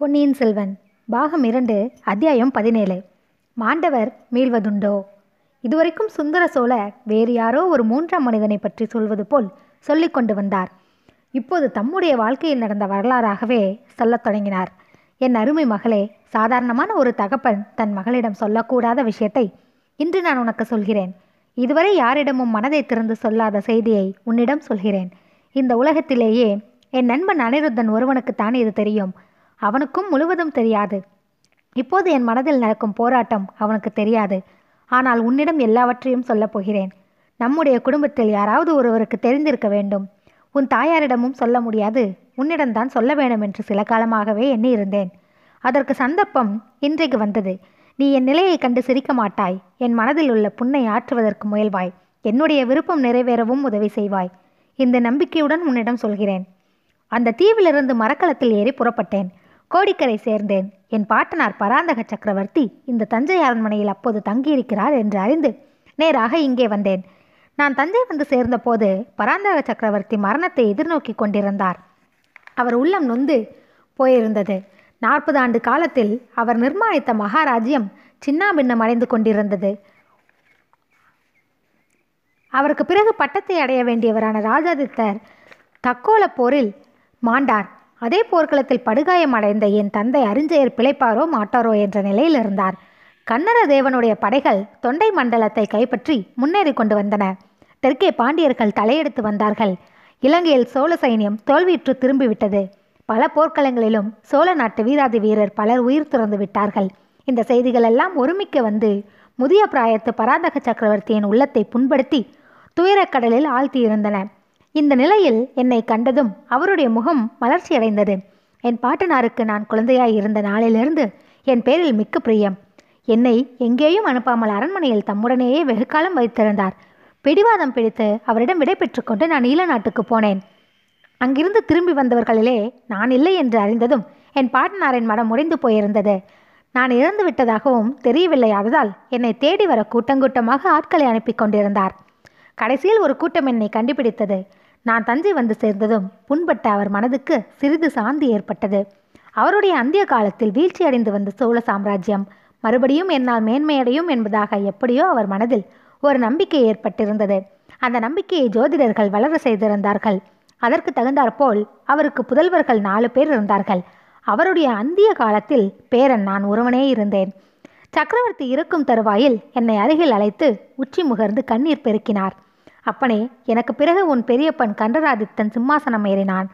பொன்னியின் செல்வன் பாகம் இரண்டு அத்தியாயம் பதினேழு. மாண்டவர் மீள்வதுண்டோ? இதுவரைக்கும் சுந்தர சோழ வேறு யாரோ ஒரு மூன்றாம் மனிதனை பற்றி சொல்வது போல் சொல்லி கொண்டு வந்தார். இப்போது தம்முடைய வாழ்க்கையில் நடந்த வரலாறாகவே சொல்லத் தொடங்கினார். என் அருமை மகளே சாதாரணமான ஒரு தகப்பன் தன் மகளிடம் சொல்லக்கூடாத விஷயத்தை இன்று நான் உனக்கு சொல்கிறேன். இதுவரை யாரிடமும் மனதை திறந்து சொல்லாத செய்தியை உன்னிடம் சொல்கிறேன். இந்த உலகத்திலேயே என் நண்பன் அனிருத்தன் ஒருவனுக்குத்தான் இது தெரியும்? அவனுக்கும் முழுவதும் தெரியாது. இப்போது என் மனதில் நடக்கும் போராட்டம் அவனுக்கு தெரியாது. ஆனால் உன்னிடம் எல்லாவற்றையும் சொல்லப் போகிறேன். நம்முடைய குடும்பத்தில் யாராவது ஒருவருக்கு தெரிந்திருக்க வேண்டும். உன் தாயாரிடமும் சொல்ல முடியாது. உன்னிடம்தான் சொல்ல வேண்டும் என்று சில காலமாகவே எண்ணி இருந்தேன் அதற்கு சந்தர்ப்பம் இன்றைக்கு வந்தது. நீ என் நிலையை கண்டு சிரிக்க மாட்டாய். என் மனதில் உள்ள புண்ணை ஆற்றுவதற்கு முயல்வாய். என்னுடைய விருப்பம் நிறைவேறவும் உதவி செய்வாய். இந்த நம்பிக்கையுடன் உன்னிடம் சொல்கிறேன். அந்த தீவிலிருந்து மரக்கலத்தில் ஏறி புறப்பட்டேன். கோடிக்கரை சேர்ந்தேன். என் பாட்டனார் பராந்தக சக்கரவர்த்தி இந்த தஞ்சை அரண்மனையில் அப்போது தங்கியிருக்கிறார் என்று அறிந்து நேராக இங்கே வந்தேன். நான் தஞ்சை வந்து சேர்ந்தபோது பராந்தக சக்கரவர்த்தி மரணத்தை எதிர்நோக்கி கொண்டிருந்தார். அவர் உள்ளம் நொந்து போயிருந்தது. நாற்பது ஆண்டு காலத்தில் அவர் நிர்மாணித்த மகாராஜ்யம் சின்னாபின்னம் அடைந்து கொண்டிருந்தது. அவருக்கு பிறகு பட்டத்தை அடைய வேண்டியவரான ராஜாதித்தர் தக்கோல போரில் மாண்டார். அதே போர்க்களத்தில் படுகாயம் அடைந்த என் தந்தை அரிஞ்சயர் பிழைப்பாரோ மாட்டாரோ என்ற நிலையில் இருந்தார். கன்னர தேவனுடைய படைகள் தொண்டை மண்டலத்தை கைப்பற்றி முன்னேறி கொண்டு வந்தன. தெற்கே பாண்டியர்கள் தலையெடுத்து வந்தார்கள். இலங்கையில் சோழ சைன்யம் தோல்வியுற்று திரும்பிவிட்டது. பல போர்க்களங்களிலும் சோழ நாட்டு வீராதி வீரர் பலர் உயிர் துறந்து விட்டார்கள். இந்த செய்திகள் எல்லாம் ஒருமிக்க வந்து முதிய பிராயத்து பராந்தக சக்கரவர்த்தியின் உள்ளத்தை புண்படுத்தி துயரக்கடலில் ஆழ்த்தியிருந்தன. இந்த நிலையில் என்னை கண்டதும் அவருடைய முகம் மலர்ச்சியடைந்தது. என் பாட்டனாருக்கு நான் குழந்தையாய் இருந்த நாளிலிருந்து என் பேரில் மிக்க பிரியம். என்னை எங்கேயும் அனுப்பாமல் அரண்மனையில் தம்முடனேயே வெகு காலம் வைத்திருந்தார். பிடிவாதம் பிடித்து அவரிடம் விடை பெற்றுக்கொண்டு நான் ஈழ நாட்டுக்கு போனேன். அங்கிருந்து திரும்பி வந்தவர்களிலே நான் இல்லை என்று அறிந்ததும் என் பாட்டனாரின் மனம் உடைந்து போயிருந்தது. நான் இறந்து விட்டதாகவும் தெரியவில்லையாததால் என்னை தேடி வர கூட்டங்கூட்டமாக ஆட்களை அனுப்பி கொண்டிருந்தார். கடைசியில் ஒரு கூட்டம் என்னை கண்டுபிடித்தது. நான் தஞ்சை வந்து சேர்ந்ததும் புண்பட்ட அவர் மனதுக்கு சிறிது சாந்தி ஏற்பட்டது. அவருடைய அந்திய காலத்தில் வீழ்ச்சியடைந்து வந்த சோழ சாம்ராஜ்யம் மறுபடியும் என்னால் மேன்மையடையும் என்பதாக எப்படியோ அவர் மனதில் ஒரு நம்பிக்கை ஏற்பட்டிருந்தது. அந்த நம்பிக்கையை ஜோதிடர்கள் வளர செய்திருந்தார்கள். அதற்கு தகுந்தாற்போல் அவருக்கு புதல்வர்கள் நாலு பேர் இருந்தார்கள். அவருடைய அந்திய காலத்தில் பேரன் நான் ஒருவனே இருந்தேன். சக்கரவர்த்தி இருக்கும் தருவாயில் என்னை அருகில் அழைத்து உச்சி முகர்ந்து கண்ணீர் பெருக்கினார். அப்பனே எனக்கு பிறகு உன் பெரியப்பன் கண்டராதித்தன் சிம்மாசனம் ஏறினான்.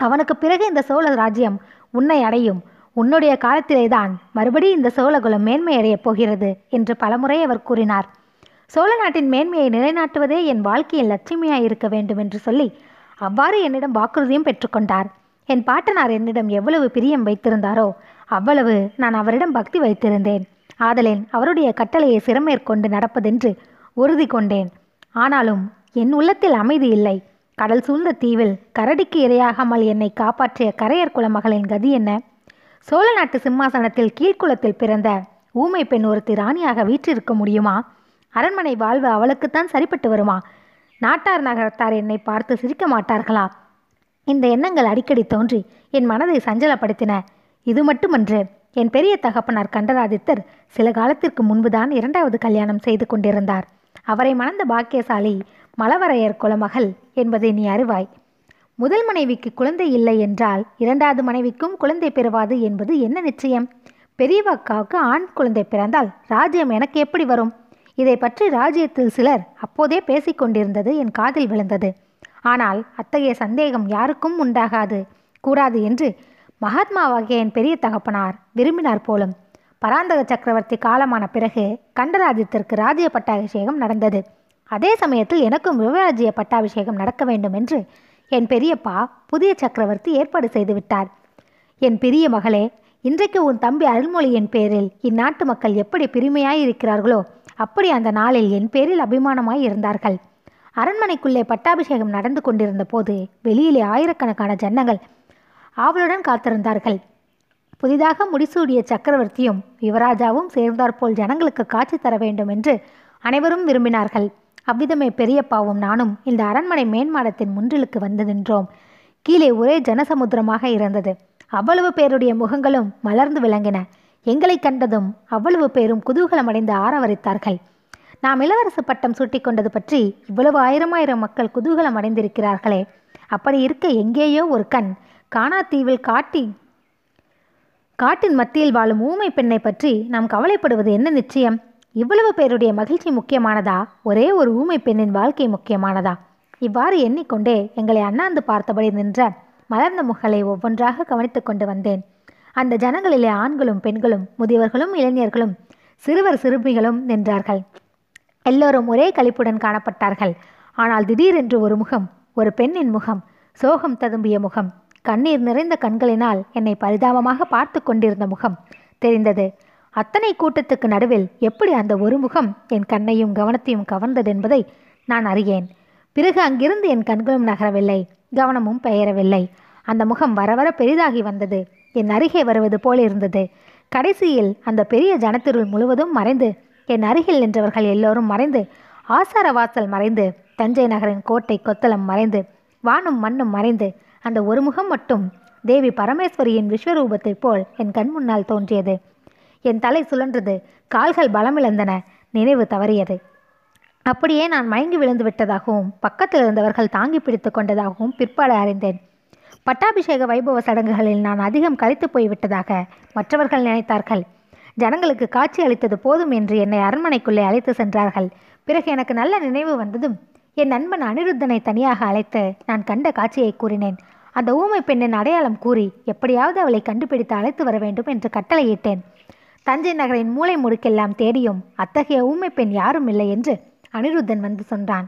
அவனுக்கு பிறகு இந்த சோழ ராஜ்யம் உன்னை அடையும். உன்னுடைய காலத்திலேதான் மறுபடி இந்த சோழகுலம் மேன்மையடையப் போகிறது என்று பலமுறை அவர் கூறினார். சோழ நாட்டின் மேன்மையை நிலைநாட்டுவதே என் வாழ்க்கையின் லட்சுமியாய் இருக்க வேண்டும் என்று சொல்லி அவ்வாறு என்னிடம் வாக்குறுதியும் பெற்றுக்கொண்டார் என் பாட்டனார் என்னிடம் எவ்வளவு பிரியம் வைத்திருந்தாரோ அவ்வளவு நான் அவரிடம் பக்தி வைத்திருந்தேன். ஆதலேன் அவருடைய கட்டளையை சிறமேற்கொண்டு நடப்பதென்று உறுதி கொண்டேன். ஆனாலும் என் உள்ளத்தில் அமைதி இல்லை. கடல் சூழ்ந்த தீவில் கரடிக்கு இரையாகாமல் என்னை காப்பாற்றிய கரையர் குலமகளின் கதி என்ன? சோழ நாட்டு சிம்மாசனத்தில் கீழ்குளத்தில் பிறந்த ஊமை பெண் ஒருத்தி ராணியாக வீற்றிருக்க முடியுமா? அரண்மனை வாழ்வு அவளுக்குத்தான் சரிப்பட்டு வருமா? நாட்டார் நகரத்தார் என்னை பார்த்து சிரிக்க மாட்டார்களா? இந்த எண்ணங்கள் அடிக்கடி தோன்றி என் மனதை சஞ்சலப்படுத்தின. இது மட்டுமன்று என் பெரிய தகப்பனார் கண்டராதித்தர் சில காலத்திற்கு முன்புதான் இரண்டாவது கல்யாணம் செய்து கொண்டிருந்தார். அவரை மணந்த பாக்கியசாலி மலவரையர் குலமகள் என்பதை நீ அறிவாய். முதல் மனைவிக்கு குழந்தை இல்லை என்றால் இரண்டாவது மனைவிக்கும் குழந்தை பெறுவாது என்பது என்ன நிச்சயம்? பெரியவக்காவுக்கு ஆண் குழந்தை பிறந்தால் ராஜ்யம் எனக்கு எப்படி வரும்? இதை பற்றி ராஜ்யத்தில் சிலர் அப்போதே பேசிக்கொண்டிருந்தது என் காதில் விழுந்தது. ஆனால் அத்தகைய சந்தேகம் யாருக்கும் உண்டாகாது. கூடாது என்று மகாத்மாவாகிய என் பெரிய தகப்பனார் விரும்பினார் போலும் பராந்தக சக்கரவர்த்தி காலமான பிறகு கண்டராஜ்யத்திற்கு ராஜ்ய பட்டாபிஷேகம் நடந்தது. அதே சமயத்தில் எனக்கும் யுவராஜ்ய பட்டாபிஷேகம் நடக்க வேண்டும் என்று என் பெரியப்பா புதிய சக்கரவர்த்தி ஏற்பாடு செய்துவிட்டார். என் பெரிய மகளே இன்றைக்கு உன் தம்பி அருள்மொழியின் பேரில் இந்நாட்டு மக்கள் எப்படி பெருமையாய் இருக்கிறார்களோ அப்படி அந்த நாளில் என் பேரில் அபிமானமாய் இருந்தார்கள் அரண்மனைக்குள்ளே பட்டாபிஷேகம் நடந்து கொண்டிருந்த போது வெளியிலே ஆயிரக்கணக்கான ஜன்னங்கள் ஆவலுடன் காத்திருந்தார்கள். புதிதாக முடிசூடிய சக்கரவர்த்தியும் யுவராஜாவும் சேர்ந்தாற்போல் ஜனங்களுக்கு காட்சி தர வேண்டும் என்று அனைவரும் விரும்பினார்கள். அவ்விதமே பெரியப்பாவும் நானும் இந்த அரண்மனை மேன்மாடத்தின் முன்றிலுக்கு வந்து நின்றோம். கீழே ஒரே ஜனசமுத்திரமாக இருந்தது. அவ்வளவு பேருடைய முகங்களும் மலர்ந்து விளங்கின. எங்களை கண்டதும் அவ்வளவு பேரும் குதூகலமடைந்து ஆரவரித்தார்கள். நாம் இளவரசு பட்டம் சூட்டிக்கொண்டது பற்றி இவ்வளவு ஆயிரம் ஆயிரம் மக்கள் குதூகலம் அடைந்திருக்கிறார்களே அப்படி இருக்க எங்கேயோ ஒரு கண் காணாத்தீவில் காட்டி காட்டின் மத்தியில் வாழும் ஊமை பெண்ணை பற்றி நாம் கவலைப்படுவது என்ன நிச்சயம்? இவ்வளவு பேருடைய மகிழ்ச்சி முக்கியமானதா? ஒரே ஒரு ஊமை பெண்ணின் வாழ்க்கை முக்கியமானதா? இவ்வாறு எண்ணிக்கொண்டே எங்களை அண்ணாந்து பார்த்தபடி நின்ற மலர்ந்த முகளை ஒவ்வொன்றாக கவனித்து கொண்டு வந்தேன். அந்த ஜனங்களிலே ஆண்களும் பெண்களும் முதியவர்களும் இளைஞர்களும் சிறுவர் சிறுமிகளும் நின்றார்கள். எல்லோரும் ஒரே கழிப்புடன் காணப்பட்டார்கள். ஆனால் திடீரென்று ஒரு முகம் ஒரு பெண்ணின் முகம் சோகம் ததும்பிய முகம் கண்ணீர் நிறைந்த கண்களினால் என்னை பரிதாபமாக பார்த்து கொண்டிருந்த முகம் தெரிந்தது. அத்தனை கூட்டத்துக்கு நடுவில் எப்படி அந்த ஒரு முகம் என் கண்ணையும் கவனத்தையும் கவர்ந்தது என்பதை நான் அறியேன். பிறகு அங்கிருந்து என் கண்களும் நகரவில்லை கவனமும் பெயரவில்லை. அந்த முகம் வர வர பெரிதாகி வந்தது. என் அருகே வருவது போல் இருந்தது. கடைசியில் அந்த பெரிய ஜனத்திருள் முழுவதும் மறைந்து என் அருகில் நின்றவர்கள் எல்லோரும் மறைந்து ஆசார வாசல் மறைந்து தஞ்சை நகரின் கோட்டை கொத்தளம் மறைந்து வானும் மண்ணும் மறைந்து அந்த ஒரு முகம் மட்டும் தேவி பரமேஸ்வரியின் விஸ்வரூபத்தைப் போல் என் கண் முன்னால் தோன்றியது. என் தலை சுழன்றது கால்கள் பலமிழந்தன நினைவு தவறியது. அப்படியே நான் மயங்கி விழுந்து விட்டதாகவும் பக்கத்தில் இருந்தவர்கள் தாங்கி பிடித்து கொண்டதாகவும் பிற்பாடு அறிந்தேன். பட்டாபிஷேக வைபவ சடங்குகளில் நான் அதிகம் கழித்து போய்விட்டதாக மற்றவர்கள் நினைத்தார்கள். ஜனங்களுக்கு காட்சி அளித்தது போதும் என்று என்னை அரண்மனைக்குள்ளே அழைத்து சென்றார்கள். பிறகு எனக்கு நல்ல நினைவு வந்ததும் என் நண்பன் அனிருத்தனை தனியாக அழைத்து நான் கண்ட காட்சியை கூறினேன். அந்த ஊமை பெண்ணின் அடையாளம் கூறி எப்படியாவது அவளை கண்டுபிடித்து அழைத்து வர வேண்டும் என்று கட்டளையிட்டேன். தஞ்சை நகரின் மூளை முடுக்கெல்லாம் தேடியும் அத்தகைய ஊமை பெண் யாரும் இல்லை என்று அனிருத்தன் வந்து சொன்னான்.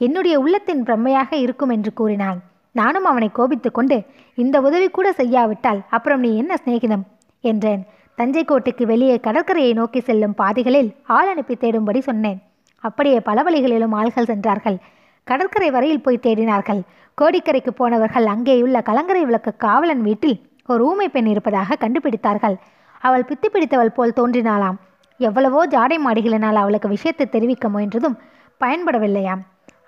என்னுடைய உள்ளத்தின் பிரம்மையாக இருக்கும் என்று கூறினான். நானும் அவனை கோபித்து கொண்டு இந்த உதவி கூட செய்யாவிட்டால் அப்புறம் நீ என்ன சிநேகிதம்? என்றேன். தஞ்சை கோட்டைக்கு வெளியே கடற்கரையை நோக்கி செல்லும் பாதைகளில் ஆள் அனுப்பி தேடும்படி சொன்னேன். அப்படியே பல வழிகளிலும் ஆள்கள் சென்றார்கள். கடற்கரை வரையில் போய் தேடினார்கள். கோடிக்கரைக்கு போனவர்கள் அங்கேயுள்ள கலங்கரை விளக்கு காவலன் வீட்டில் ஒரு ஊமை பெண் இருப்பதாக கண்டுபிடித்தார்கள். அவள் பித்து பிடித்தவள் போல் தோன்றினாளாம். எவ்வளவோ ஜாடை மாடிகளினால் அவளுக்கு விஷயத்தை தெரிவிக்க முயன்றதும் பயன்படவில்லையாம்.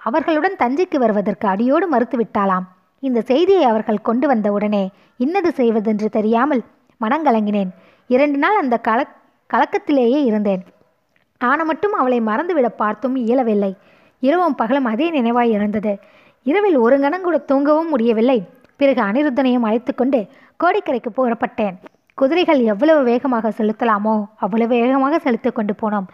அவர்களுடன் தஞ்சைக்கு வருவதற்கு அடியோடு மறுத்துவிட்டாளாம் இந்த செய்தியை அவர்கள் கொண்டு வந்த உடனே இன்னது செய்வதென்று தெரியாமல் மனங்கலங்கினேன். இரண்டு நாள் அந்த கல கலக்கத்திலேயே இருந்தேன். ஆன மட்டும் அவளை மறந்துவிட பார்த்தும் இயலவில்லை. இரவும் பகலும் அதே நினைவாய் இருந்தது இரவில் ஒரு கணம் கூட தூங்கவும் முடியவில்லை. பிறகு அனிருத்தனையும் அழைத்துக்கொண்டு கோடிக்கரைக்கு புறப்பட்டேன். குதிரைகள் எவ்வளவு வேகமாக செலுத்தலாமோ அவ்வளவு வேகமாக செலுத்தி கொண்டு போனோம்.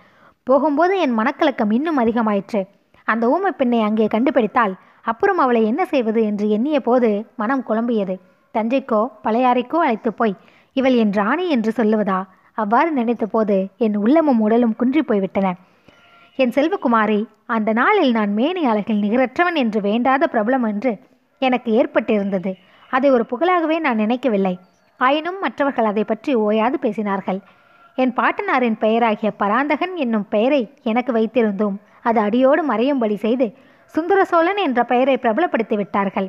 போகும்போது என் மனக்கலக்கம் இன்னும் அதிகமாயிற்று. அந்த ஊமை பெண்ணை அங்கே கண்டுபிடித்தால் அப்புறம் அவளை என்ன செய்வது என்று எண்ணிய போது மனம் குழம்பியது. தஞ்சைக்கோ பழையாறைக்கோ அழைத்து போய் இவள் என் ராணி என்று சொல்லுவதா? அவ்வாறு நினைத்த போது என் உள்ளமும் உடலும் குன்றி போய்விட்டன. என் செல்வகுமாரி அந்த நாளில் நான் மேனி அழகில் நிகரற்றவன் என்று வேண்டாத பிரபலம் என்று எனக்கு ஏற்பட்டிருந்தது. அதை ஒரு புகழாகவே நான் நினைக்கவில்லை. ஆயினும் மற்றவர்கள் அதை பற்றி ஓயாது பேசினார்கள். என் பாட்டனாரின் பெயராகிய பராந்தகன் என்னும் பெயரை எனக்கு வைத்திருந்தோம் அது அடியோடு மறையும்படி செய்து சுந்தர சோழன் என்ற பெயரை பிரபலப்படுத்தி விட்டார்கள்.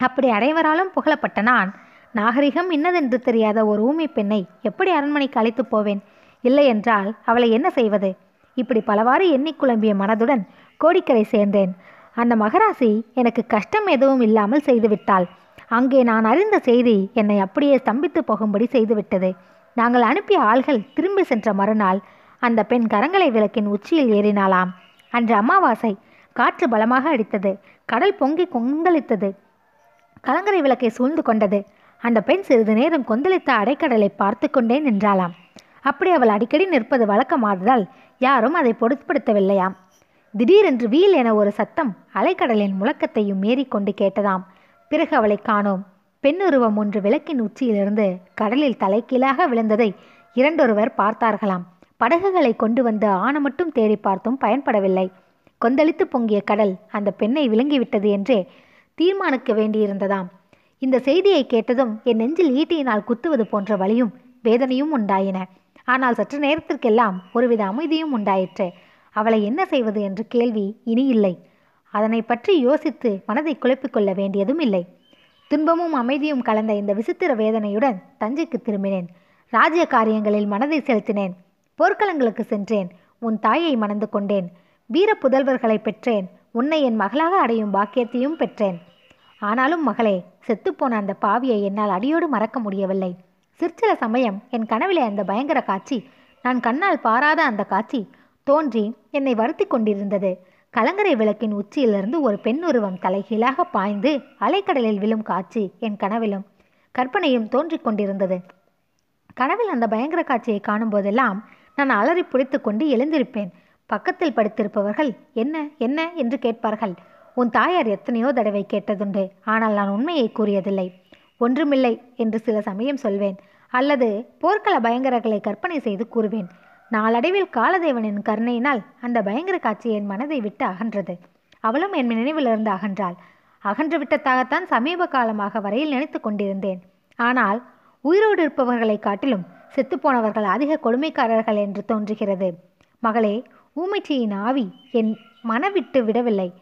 அப்படி அனைவராலும் புகழப்பட்ட நான் நாகரிகம் இன்னதென்று தெரியாத ஒரு ஊமி பெண்ணை எப்படி அரண்மனைக்கு அழைத்து போவேன்? இல்லை என்றால் அவளை என்ன செய்வது? இப்படி பலவாறு எண்ணிக் குழம்பிய மனதுடன் கோடிக்கரை சேர்ந்தேன். அந்த மகராசி எனக்கு கஷ்டம் எதுவும் இல்லாமல் செய்துவிட்டாள். அங்கே நான் அறிந்த செய்தி என்னை அப்படியே ஸ்தம்பித்து போகும்படி செய்துவிட்டது. நாங்கள் அனுப்பிய ஆள்கள் திரும்பி சென்ற மறுநாள் அந்த பெண் கரங்களை விளக்கின் உச்சியில் ஏறினாளாம். அன்று அமாவாசை. காற்று பலமாக அடித்தது. கடல் பொங்கி கொந்தளித்தது. கலங்கரை விளக்கை சூழ்ந்து கொண்டது. அந்த பெண் சிறிது நேரம் கொந்தளித்த அடைக்கடலை பார்த்து கொண்டே நின்றாளாம். அப்படி அவள் அடிக்கடி நிற்பது வழக்கமாததால் யாரும் அதை பொருட்படுத்தவில்லையாம். திடீரென்று வீல் என ஒரு சத்தம் அலைக்கடலின் முழக்கத்தையும் மீறிக்கொண்டு கேட்டதாம். பிறகு அவளை காணோம். பெண்ணுருவம் ஒன்று விளக்கின் உச்சியிலிருந்து கடலில் தலைகீழாக விழுந்ததை இரண்டொருவர் பார்த்தார்களாம். படகுகளை கொண்டு வந்து ஆன மட்டும் தேடி பார்த்தும் பயன்படவில்லை. கொந்தளித்து பொங்கிய கடல் அந்த பெண்ணை விளங்கிவிட்டது என்றே தீர்மானிக்க வேண்டியிருந்ததாம். இந்த செய்தியை கேட்டதும் என் நெஞ்சில் ஈட்டியினால் குத்துவது போன்ற வழியும் வேதனையும் உண்டாயின. ஆனால் சற்று நேரத்திற்கெல்லாம் ஒருவித அமைதியும் உண்டாயிற்று. அவளை என்ன செய்வது என்ற கேள்வி இனி இல்லை. அதனை பற்றி யோசித்து மனதை குழப்பிக் கொள்ள வேண்டியதும் இல்லை. துன்பமும் அமைதியும் கலந்த இந்த விசித்திர வேதனையுடன் தஞ்சைக்கு திரும்பினேன். ராஜ்ய காரியங்களில் மனதை செலுத்தினேன். போர்க்களங்களுக்கு சென்றேன். உன் தாயை மணந்து கொண்டேன். வீர புதல்வர்களை பெற்றேன். உன்னை என் மகளாக அடையும் பாக்கியத்தையும் பெற்றேன். ஆனாலும் மகளே செத்துப்போன அந்த பாவியை என்னால் அடியோடு மறக்க முடியவில்லை. சிற்சில சமயம் என் கனவிலே அந்த பயங்கர காட்சி. நான் கண்ணால் பாராத அந்த காட்சி. தோன்றி என்னை வருத்தி கொண்டிருந்தது. கலங்கரை விளக்கின் உச்சியிலிருந்து ஒரு பெண் உருவம் தலைகீழாக பாய்ந்து அலைக்கடலில் விழும் காட்சி என் கனவிலும் கற்பனையும் தோன்றிக் கொண்டிருந்தது. கனவில் அந்த பயங்கர காட்சியை காணும்போதெல்லாம் நான் அலறி புடித்து கொண்டு எழுந்திருப்பேன். பக்கத்தில் படுத்திருப்பவர்கள் என்ன என்ன? என்று கேட்பார்கள். உன் தாயார் எத்தனையோ தடவை கேட்டதுண்டு. ஆனால் நான் உண்மையை கூறியதில்லை. ஒன்றுமில்லை என்று சில சமயம் சொல்வேன். அல்லது போர்க்கள பயங்கரங்களை கற்பனை செய்து கூறுவேன். நாளடைவில் காலதேவனின் கருணையினால் அந்த பயங்கர காட்சி என் மனதை விட்டு அகன்றது. அவளும் என் நினைவிலிருந்து அகன்றாள். அகன்று விட்டதாகத்தான் சமீப காலமாக வரையில் நினைத்து கொண்டிருந்தேன். ஆனால் உயிரோடு இருப்பவர்களை காட்டிலும் செத்துப்போனவர்கள் அதிக கொடுமைக்காரர்கள் என்று தோன்றுகிறது. மகளே ஊமைச்சியின் ஆவி என் மனவிட்டு விடவில்லை.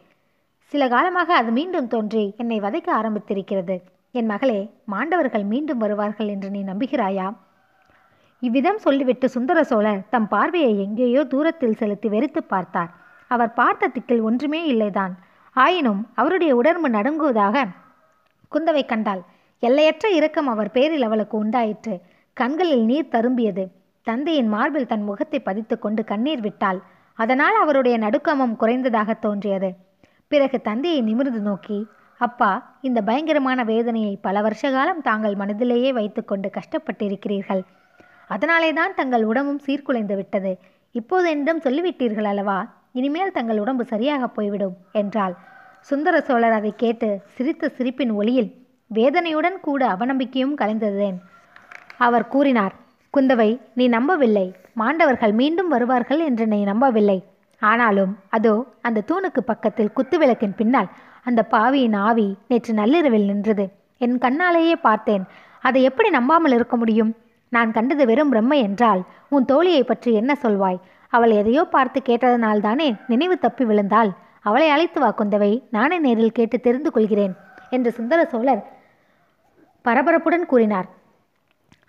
சில காலமாக அது மீண்டும் தோன்றி என்னை வதைக்க ஆரம்பித்திருக்கிறது. என் மகளே மாண்டவர்கள் மீண்டும் வருவார்கள் என்று நீ நம்புகிறாயா? இவ்விதம் சொல்லிவிட்டு சுந்தர சோழர் தம் பார்வையை எங்கேயோ தூரத்தில் செலுத்தி வெறித்து பார்த்தார். அவர் பார்த்த திக்கில் ஒன்றுமே இல்லைதான். ஆயினும் அவருடைய உடம்பு நடுங்குவதாக குந்தவை கண்டாள். எல்லையற்ற இரக்கம் அவர் பேரில் அவளுக்கு உண்டாயிற்று. கண்களில் நீர் தரும்பியது. தந்தையின் மார்பில் தன் முகத்தை பதித்துக் கொண்டு கண்ணீர் விட்டாள். அதனால் அவருடைய நடுக்கமும் குறைந்ததாக தோன்றியது. பிறகு தந்தையை நிமிர்ந்து நோக்கி அப்பா இந்த பயங்கரமான வேதனையை பல வருஷ காலம் தாங்கள் மனதிலேயே வைத்துக்கொண்டு கஷ்டப்பட்டிருக்கிறீர்கள். அதனாலே தான் தங்கள் உடம்பும் சீர்குலைந்து விட்டது. இப்போது என்னிடம் சொல்லிவிட்டீர்கள் அல்லவா? இனிமேல் தங்கள் உடம்பு சரியாக போய்விடும் என்றாள். சுந்தர சோழர் அதை கேட்டு சிரித்த சிரிப்பின் ஒளியில் வேதனையுடன் கூட அவநம்பிக்கையும் கலைந்ததேன். அவர் கூறினார் குந்தவை நீ நம்பவில்லை. மாண்டவர்கள் மீண்டும் வருவார்கள் என்று நீ நம்பவில்லை. ஆனாலும் அதோ அந்த தூணுக்கு பக்கத்தில் குத்துவிளக்கின் பின்னால் அந்த பாவியின் ஆவி நேற்று நள்ளிரவில் நின்றது. என் கண்ணாலேயே பார்த்தேன். அதை எப்படி நம்பாமல் இருக்க முடியும்? நான் கண்டது வெறும் பிரம்மை என்றால் உன் தோழியை பற்றி என்ன சொல்வாய்? அவள் எதையோ பார்த்து கேட்டதனால்தானே நினைவு தப்பி விழுந்தாள். அவளை அழைத்து வா குந்தவை. நானே நேரில் கேட்டு தெரிந்து கொள்கிறேன் என்று சுந்தர சோழர் பரபரப்புடன் கூறினார்.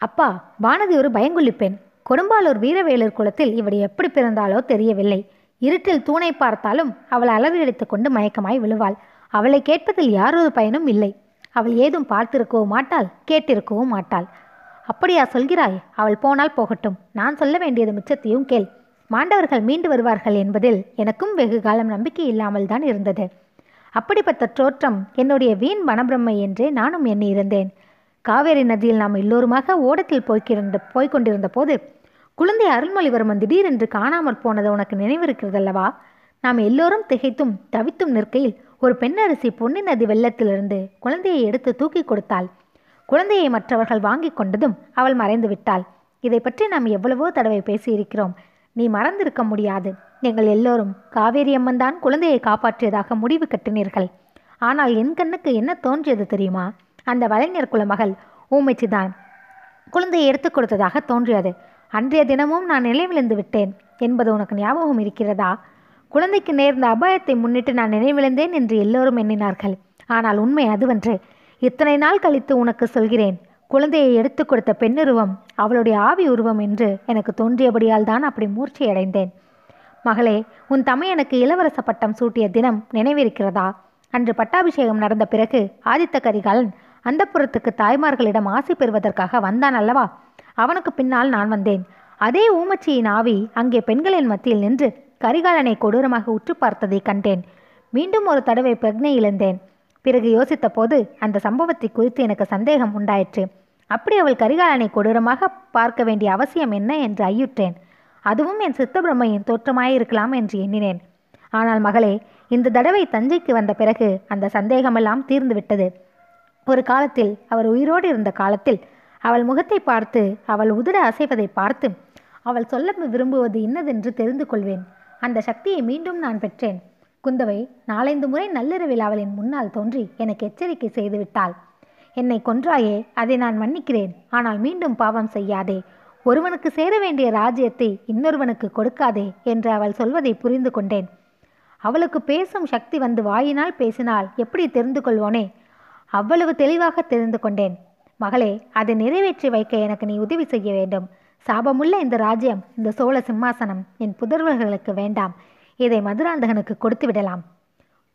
அப்பா வானதி ஒரு பயங்குள்ளி பெண். கொடும்பாலூர் வீரவேலர் குலத்தில் இவடி எப்படி பிறந்தாலோ தெரியவில்லை. இருட்டில் தூணை பார்த்தாலும் அவள் அலறி கொண்டு மயக்கமாய் விழுவாள். அவளை கேட்பதில் யாரொரு பயனும் இல்லை. அவள் ஏதும் பார்த்திருக்கவும் மாட்டாள் கேட்டிருக்கவும் மாட்டாள். அப்படியா சொல்கிறாய் அவள் போனால் போகட்டும். நான் சொல்ல வேண்டியது மிச்சத்தையும் கேள். மாண்டவர்கள் மீண்டு வருவார்கள் என்பதில் எனக்கும் வெகு காலம் நம்பிக்கை இல்லாமல் தான் இருந்தது. அப்படிப்பட்ட தோற்றம் என்னுடைய வீண் மனப்பிரம்மை என்றே நானும் எண்ணி இருந்தேன். காவேரி நதியில் நாம் எல்லோருமாக ஓடத்தில் போய்க்கிருந்த போய்கொண்டிருந்த போது குழந்தை அருள்மொழிவர்மன் திடீரென்று காணாமல் போனது உனக்கு நினைவிருக்கிறதல்லவா? நாம் எல்லோரும் திகைத்தும் தவித்தும் நிற்கையில் ஒரு பெண்ணரசி பொன்னி நதி வெள்ளத்திலிருந்து குழந்தையை எடுத்து தூக்கி கொடுத்தாள். குழந்தையை மற்றவர்கள் வாங்கி கொண்டதும் அவள் மறைந்து விட்டாள். இதை பற்றி நாம் எவ்வளவோ தடவை பேசியிருக்கிறோம். நீ மறந்திருக்க முடியாது. நீங்கள் எல்லோரும் காவேரி அம்மன் தான் குழந்தையை காப்பாற்றியதாக முடிவு கட்டினீர்கள். ஆனால் என் கண்ணுக்கு என்ன தோன்றியது தெரியுமா? அந்த வலைஞர் குலமகள் ஊமைச்சிதான் குழந்தையை எடுத்துக் கொடுத்ததாக தோன்றியது. அன்றைய தினமும் நான் நினைவிழந்து விட்டேன். என்பது உனக்கு ஞாபகம் இருக்கிறதா? குழந்தைக்கு நேர்ந்த அபாயத்தை முன்னிட்டு நான் நினைவிழந்தேன் என்று எல்லோரும் எண்ணினார்கள். ஆனால் உண்மை அதுவன்று இத்தனை நாள் கழித்து உனக்கு சொல்கிறேன் குழந்தையை எடுத்து கொடுத்த பெண்ணுருவம் அவளுடைய ஆவி உருவம் என்று எனக்கு தோன்றியபடியால் தான் அப்படி மூர்ச்சியடைந்தேன் மகளே உன் தமையனுக்கு இளவரச பட்டம் சூட்டிய தினம் நினைவிருக்கிறதா? அன்று பட்டாபிஷேகம் நடந்த பிறகு ஆதித்த கரிகாலன் அந்தப்புறத்துக்கு தாய்மார்களிடம் ஆசை பெறுவதற்காக வந்தான் அல்லவா? அவனுக்கு பின்னால் நான் வந்தேன். அதே ஊமச்சியின் ஆவி அங்கே பெண்களின் மத்தியில் நின்று கரிகாலனை கொடூரமாக உற்று பார்த்ததை கண்டேன். மீண்டும் ஒரு தடவை பிரக்னை இழந்தேன். பிறகு யோசித்த போது அந்த சம்பவத்தை குறித்து எனக்கு சந்தேகம் உண்டாயிற்று. அப்படி அவள் கரிகாலனை கொடூரமாக பார்க்க வேண்டிய அவசியம் என்ன என்று ஐயுற்றேன். அதுவும் என் சித்தபிரமையின் தோற்றமாயிருக்கலாம் என்று எண்ணினேன். ஆனால் மகளே இந்த தடவை தஞ்சைக்கு வந்த பிறகு அந்த சந்தேகமெல்லாம் தீர்ந்துவிட்டது. ஒரு காலத்தில் அவர் உயிரோடு இருந்த காலத்தில் அவள் முகத்தை பார்த்து அவள் உதட அசைவதை பார்த்து அவள் சொல்ல விரும்புவது இன்னதென்று தெரிந்து கொள்வேன். அந்த சக்தியை மீண்டும் நான் பெற்றேன். குந்தவை நாலைந்து முறை நள்ளிரவில் அவளின் முன்னால் தோன்றி எனக்கு எச்சரிக்கை செய்துவிட்டாள் என்னை கொன்றாயே அதை நான் மன்னிக்கிறேன். ஆனால் மீண்டும் பாவம் செய்யாதே. ஒருவனுக்கு சேர வேண்டிய ராஜ்யத்தை இன்னொருவனுக்கு கொடுக்காதே என்று அவள் சொல்வதை புரிந்து கொண்டேன். அவளுக்கு பேசும் சக்தி வந்து வாயினால் பேசினால் எப்படி தெரிந்து கொள்வோனே? அவ்வளவு தெளிவாக தெரிந்து கொண்டேன். மகளே அதை நிறைவேற்றி வைக்க எனக்கு நீ உதவி செய்ய வேண்டும். சாபமுள்ள இந்த ராஜ்யம் இந்த சோழ சிம்மாசனம் என் புதர்வர்களுக்கு வேண்டாம். இதை மதுராந்தகனுக்கு கொடுத்து விடலாம்.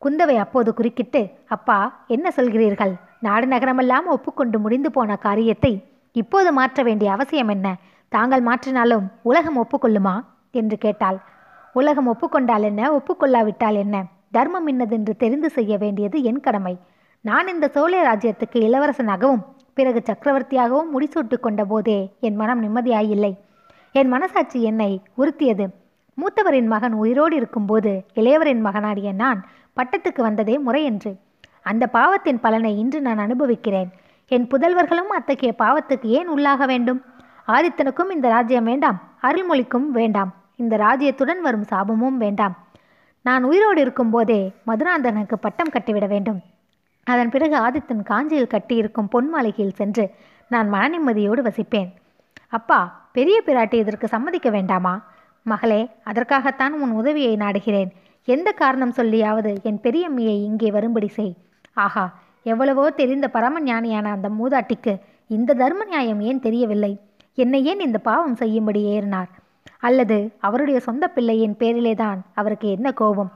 குந்தவை அப்போது குறுக்கிட்டு அப்பா என்ன சொல்கிறீர்கள்? நாடு நகரமெல்லாம் ஒப்புக்கொண்டு முடிந்து போன காரியத்தை இப்போது மாற்ற வேண்டிய அவசியம் என்ன? தாங்கள் மாற்றினாலும் உலகம் ஒப்புக்கொள்ளுமா? என்று கேட்டாள். உலகம் ஒப்புக்கொண்டால் என்ன? ஒப்புக்கொள்ளாவிட்டால் என்ன? தர்மம் இன்னதென்று தெரிந்து செய்ய வேண்டியது என் கடமை. நான் இந்த சோழ ராஜ்யத்துக்கு இளவரசனாகவும் பிறகு சக்கரவர்த்தியாகவும் முடிசூட்டு கொண்ட போதே என் மனம் நிம்மதியாயில்லை. என் மனசாட்சி என்னை உறுத்தியது. மூத்தவரின் மகன் உயிரோடு இருக்கும்போது இளையவரின் மகனாடிய நான் பட்டத்துக்கு வந்ததே முறையென்று அந்த பாவத்தின் பலனை இன்று நான் அனுபவிக்கிறேன். என் புதல்வர்களும் அத்தகைய பாவத்துக்கு ஏன் உள்ளாக வேண்டும்? ஆதித்தனுக்கும் இந்த ராஜ்யம் வேண்டாம். அருள்மொழிக்கும் வேண்டாம். இந்த ராஜ்யத்துடன் வரும் சாபமும் வேண்டாம். நான் உயிரோடு இருக்கும்போதே மதுராந்தகனுக்கு பட்டம் கட்டிவிட வேண்டும். அதன் பிறகு ஆதித்தன் காஞ்சியில் கட்டியிருக்கும் பொன் மாளிகையில் சென்று நான் மன நிம்மதியோடு வசிப்பேன். அப்பா பெரிய பிராட்டி இதற்கு சம்மதிக்க வேண்டாமா? மகளே அதற்காகத்தான் உன் உதவியை நாடுகிறேன். எந்த காரணம் சொல்லியாவது என் பெரியம்மையை இங்கே வரும்படி செய். ஆஹா எவ்வளவோ தெரிந்த பரம ஞானியான அந்த மூதாட்டிக்கு இந்த தர்ம நியாயம் ஏன் தெரியவில்லை? என்னை ஏன் இந்த பாவம் செய்யும்படி ஏறினார்? அல்லது அவருடைய சொந்த பிள்ளையின் பேரிலேதான் அவருக்கு என்ன கோபம்?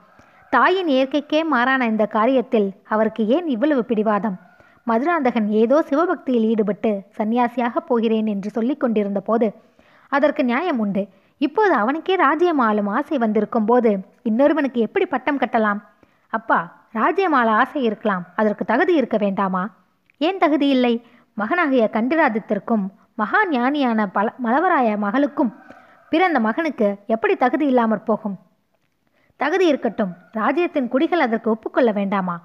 தாயின் இயற்கைக்கே மாறான இந்த காரியத்தில் அவருக்கு ஏன் இவ்வளவு பிடிவாதம்? மதுராந்தகன் ஏதோ சிவபக்தியில் ஈடுபட்டு சன்னியாசியாக போகிறேன் என்று சொல்லிக் கொண்டிருந்த போது அதற்கு நியாயம் உண்டு. இப்போது அவனுக்கே ராஜ்யம் ஆளும் ஆசை வந்திருக்கும் போது இன்னொருவனுக்கு எப்படி பட்டம் கட்டலாம்? அப்பா ராஜ்யம் ஆள ஆசை இருக்கலாம். அதற்கு தகுதி இருக்க வேண்டாமா? ஏன் தகுதி இல்லை? மகனாகிய கண்டிராதித்திற்கும் மகா ஞானியான பல மலவராய மகளுக்கும் பிறந்த மகனுக்கு எப்படி தகுதி இல்லாமற் போகும்? தகுதி இருக்கட்டும். ராஜ்யத்தின் குடிகள் அதற்கு ஒப்புக்கொள்ள வேண்டாமா?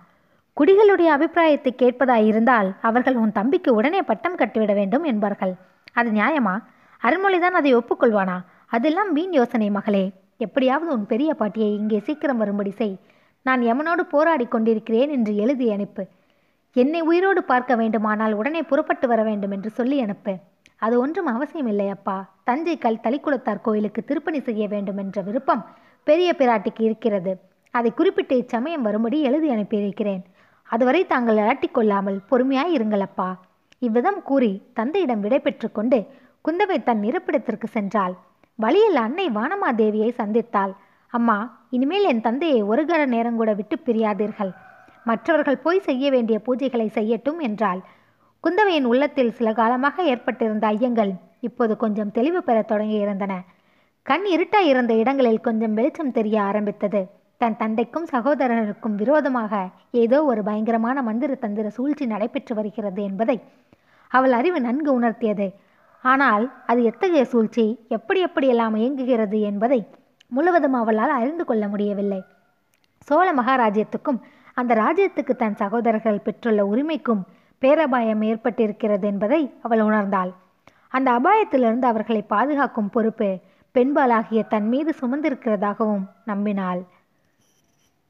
குடிகளுடைய அபிப்பிராயத்தை கேட்பதாயிருந்தால் அவர்கள் உன் தம்பிக்கு உடனே பட்டம் கட்டிவிட வேண்டும் என்பார்கள். அது நியாயமா? அருள்மொழிதான் அதை ஒப்புக்கொள்வானா? அதெல்லாம் வீண் யோசனை மகளே. எப்படியாவது உன் பெரிய பாட்டியை இங்கே சீக்கிரம் வரும்படி செய். நான் எமனோடு போராடி கொண்டிருக்கிறேன் என்று எழுதி அனுப்பு. என்னை உயிரோடு பார்க்க வேண்டுமானால் உடனே புறப்பட்டு வர வேண்டும் என்று சொல்லி அனுப்பு. அது ஒன்றும் அவசியமில்லை அப்பா. தஞ்சை கல் தளிக்குளத்தார் கோயிலுக்கு திருப்பணி செய்ய வேண்டும் என்ற விருப்பம் பெரிய பிராட்டிக்கு இருக்கிறது. அதை குறிப்பிட்டு இச்சமயம் வரும்படி எழுதி அனுப்பியிருக்கிறேன் அதுவரை தாங்கள் அலட்டிக்கொள்ளாமல் பொறுமையாய் இருங்களப்பா இவ்விதம் கூறி தந்தையிடம் விடை கொண்டு குந்தவை தன் இருப்பிடத்திற்கு சென்றாள். வழியில் அன்னை வானமாதேவியை சந்தித்தாள். அம்மா இனிமேல் என் தந்தையை ஒரு கண நேரம் கூட விட்டு பிரியாதீர்கள். மற்றவர்கள் போய் செய்ய வேண்டிய பூஜைகளை செய்யட்டும் என்றாள். குந்தவையின் உள்ளத்தில் சில காலமாக ஏற்பட்டிருந்த ஐயங்கள் இப்போது கொஞ்சம் தெளிவு பெற தொடங்கியிருந்தன கண் இருட்டாய் இருந்த இடங்களில் கொஞ்சம் வெளிச்சம் தெரிய ஆரம்பித்தது. தன் தந்தைக்கும் சகோதரருக்கும் விரோதமாக ஏதோ ஒரு பயங்கரமான மந்திர தந்திர சூழ்ச்சி நடைபெற்று வருகிறது என்பதை அவள் அறிவு நன்கு உணர்த்தியது. ஆனால் அது எத்தகைய சூழ்ச்சி எப்படி எப்படியெல்லாம் இயங்குகிறது என்பதை முழுவதும் அவளால் அறிந்து கொள்ள முடியவில்லை. சோழ மகாராஜ்யத்துக்கும் அந்த ராஜ்யத்துக்கு தன் சகோதரர்கள் பெற்றுள்ள உரிமைக்கும் பேரபாயம் ஏற்பட்டிருக்கிறது என்பதை அவள் உணர்ந்தாள். அந்த அபாயத்திலிருந்து அவர்களை பாதுகாக்கும் பொறுப்பு பெண்பாலாகிய தன் மீது சுமந்திருக்கிறதாகவும் நம்பினாள்.